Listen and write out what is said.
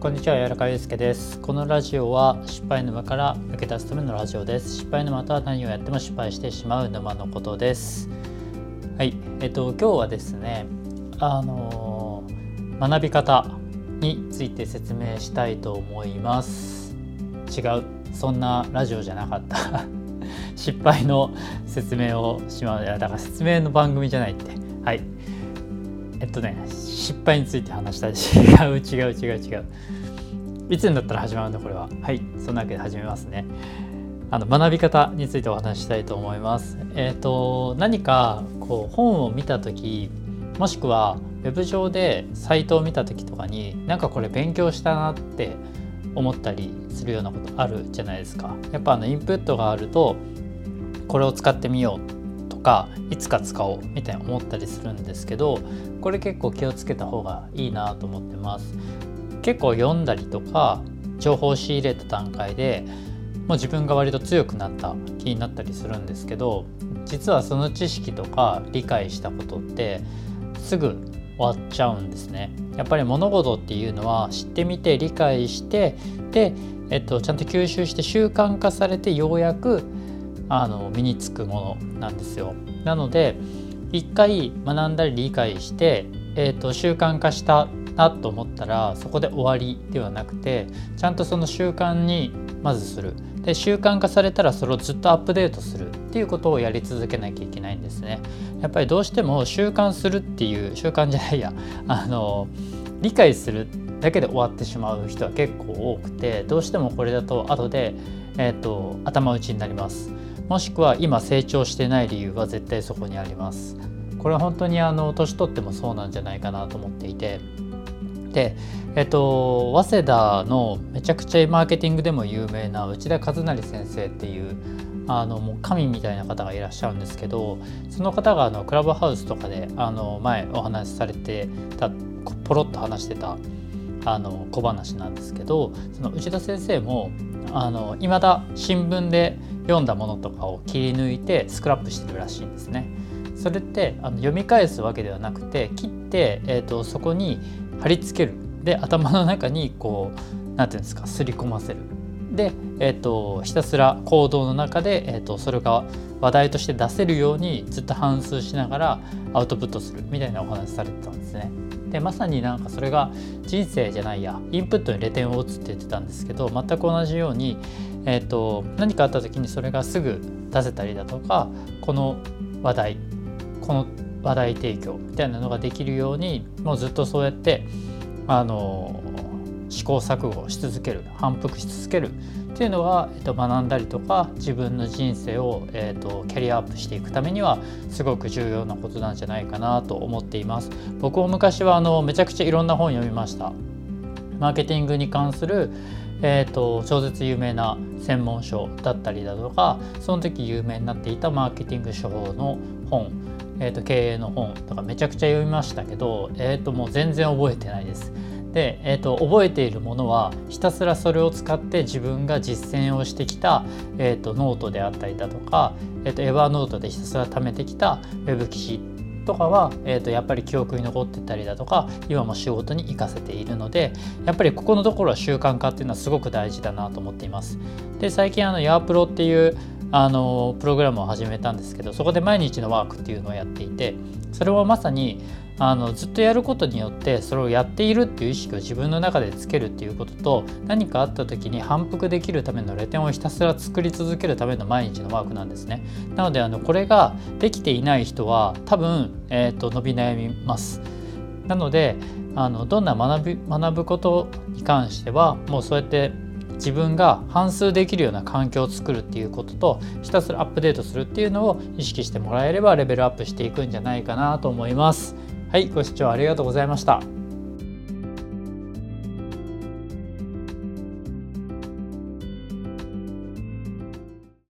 こんにちは、柔らかゆうすけです。このラジオは失敗沼から抜け出すためのラジオです。失敗沼とは何をやっても失敗してしまう沼のことです。はい、えっと今日はですね、あの学び方について説明したいと思います。違う、そんなラジオじゃなかった。失敗の説明をしまう。だから説明の番組じゃないって。はい。えっとね失敗について話したい 違う違う違う違う。いつになったら始まるんだこれは。はいそんなわけで始めますね。あの学び方についてお話したいと思います。えっ、ー、と何かこう本を見た時もしくはウェブ上でサイトを見た時とかになんかこれ勉強したなって思ったりするようなことあるじゃないですか。やっぱあのインプットがあるとこれを使ってみようかいつか使おうみたいに思ったりするんですけどこれ結構気をつけた方がいいなと思ってます。結構読んだりとか情報を仕入れた段階でもう自分が割と強くなった気になったりするんですけど実はその知識とか理解したことってすぐ終わっちゃうんですね。やっぱり物事っていうのは知ってみて理解してで、えっと、ちゃんと吸収して習慣化されてようやくあの身につくものなんですよ。なので一回学んだり理解して、えーと、習慣化したなと思ったらそこで終わりではなくてちゃんとその習慣にまずするで習慣化されたらそれをずっとアップデートするっていうことをやり続けなきゃいけないんですね。やっぱりどうしても習慣するっていう習慣じゃないやあの理解するだけで終わってしまう人は結構多くてどうしてもこれだと後で、えーと頭打ちになります。もしくは今成長してない理由は絶対そこにあります。これは本当にあの年取ってもそうなんじゃないかなと思っていて。でえっと早稲田のめちゃくちゃマーケティングでも有名な内田和成先生っていうあのもう神みたいな方がいらっしゃるんですけどその方があのクラブハウスとかであの前お話しされてたポロッと話してたあの小話なんですけどその内田先生もあの未だ新聞で読んだものとかを切り抜いてスクラップしてるらしいんですね。それってあの読み返すわけではなくて切って、えーと、そこに貼り付けるで頭の中にこう何て言うんですか刷り込ませるで、えーと、ひたすら行動の中で、えーとそれが話題として出せるようにずっと反芻しながらアウトプットするみたいなお話されてたんですね。でまさになんかそれが人生じゃないやインプットにレ点を打つって言ってたんですけど全く同じように、えーと、何かあった時にそれがすぐ出せたりだとかこの話題この話題提供みたいなのができるようにもうずっとそうやってあの試行錯誤し続ける反復し続けるっていうのが、えっと、学んだりとか自分の人生を、えっと、キャリアアップしていくためにはすごく重要なことなんじゃないかなと思っています僕も昔はあのめちゃくちゃいろんな本読みましたマーケティングに関するえーと、超絶有名な専門書だったりだとかその時有名になっていたマーケティング処方の本、えーと、経営の本とかめちゃくちゃ読みましたけど、えーともう全然覚えてないです。で、えーと、覚えているものはひたすらそれを使って自分が実践をしてきた、えーと、ノートであったりだとか、えーと、 Evernote でひたすら貯めてきたウェブ記事とかは、えー、とやっぱり記憶に残ってたりだとか今も仕事に生かせているのでやっぱりここのところは習慣化っていうのはすごく大事だなと思っています。で最近あのヤープロっていうあのプログラムを始めたんですけどそこで毎日のワークっていうのをやっていてそれはまさにあのずっとやることによってそれをやっているっていう意識を自分の中でつけるっていうことと何かあった時に反復できるためのレ点をひたすら作り続けるための毎日のワークなんですね。なのであのこれができていない人は多分、えーと、伸び悩みます。なのであのどんな学び学ぶことに関してはもうそうやって自分が反数できるような環境を作るっていうこととひたすらアップデートするっていうのを意識してもらえればレベルアップしていくんじゃないかなと思います。はい、ご視聴ありがとうございました。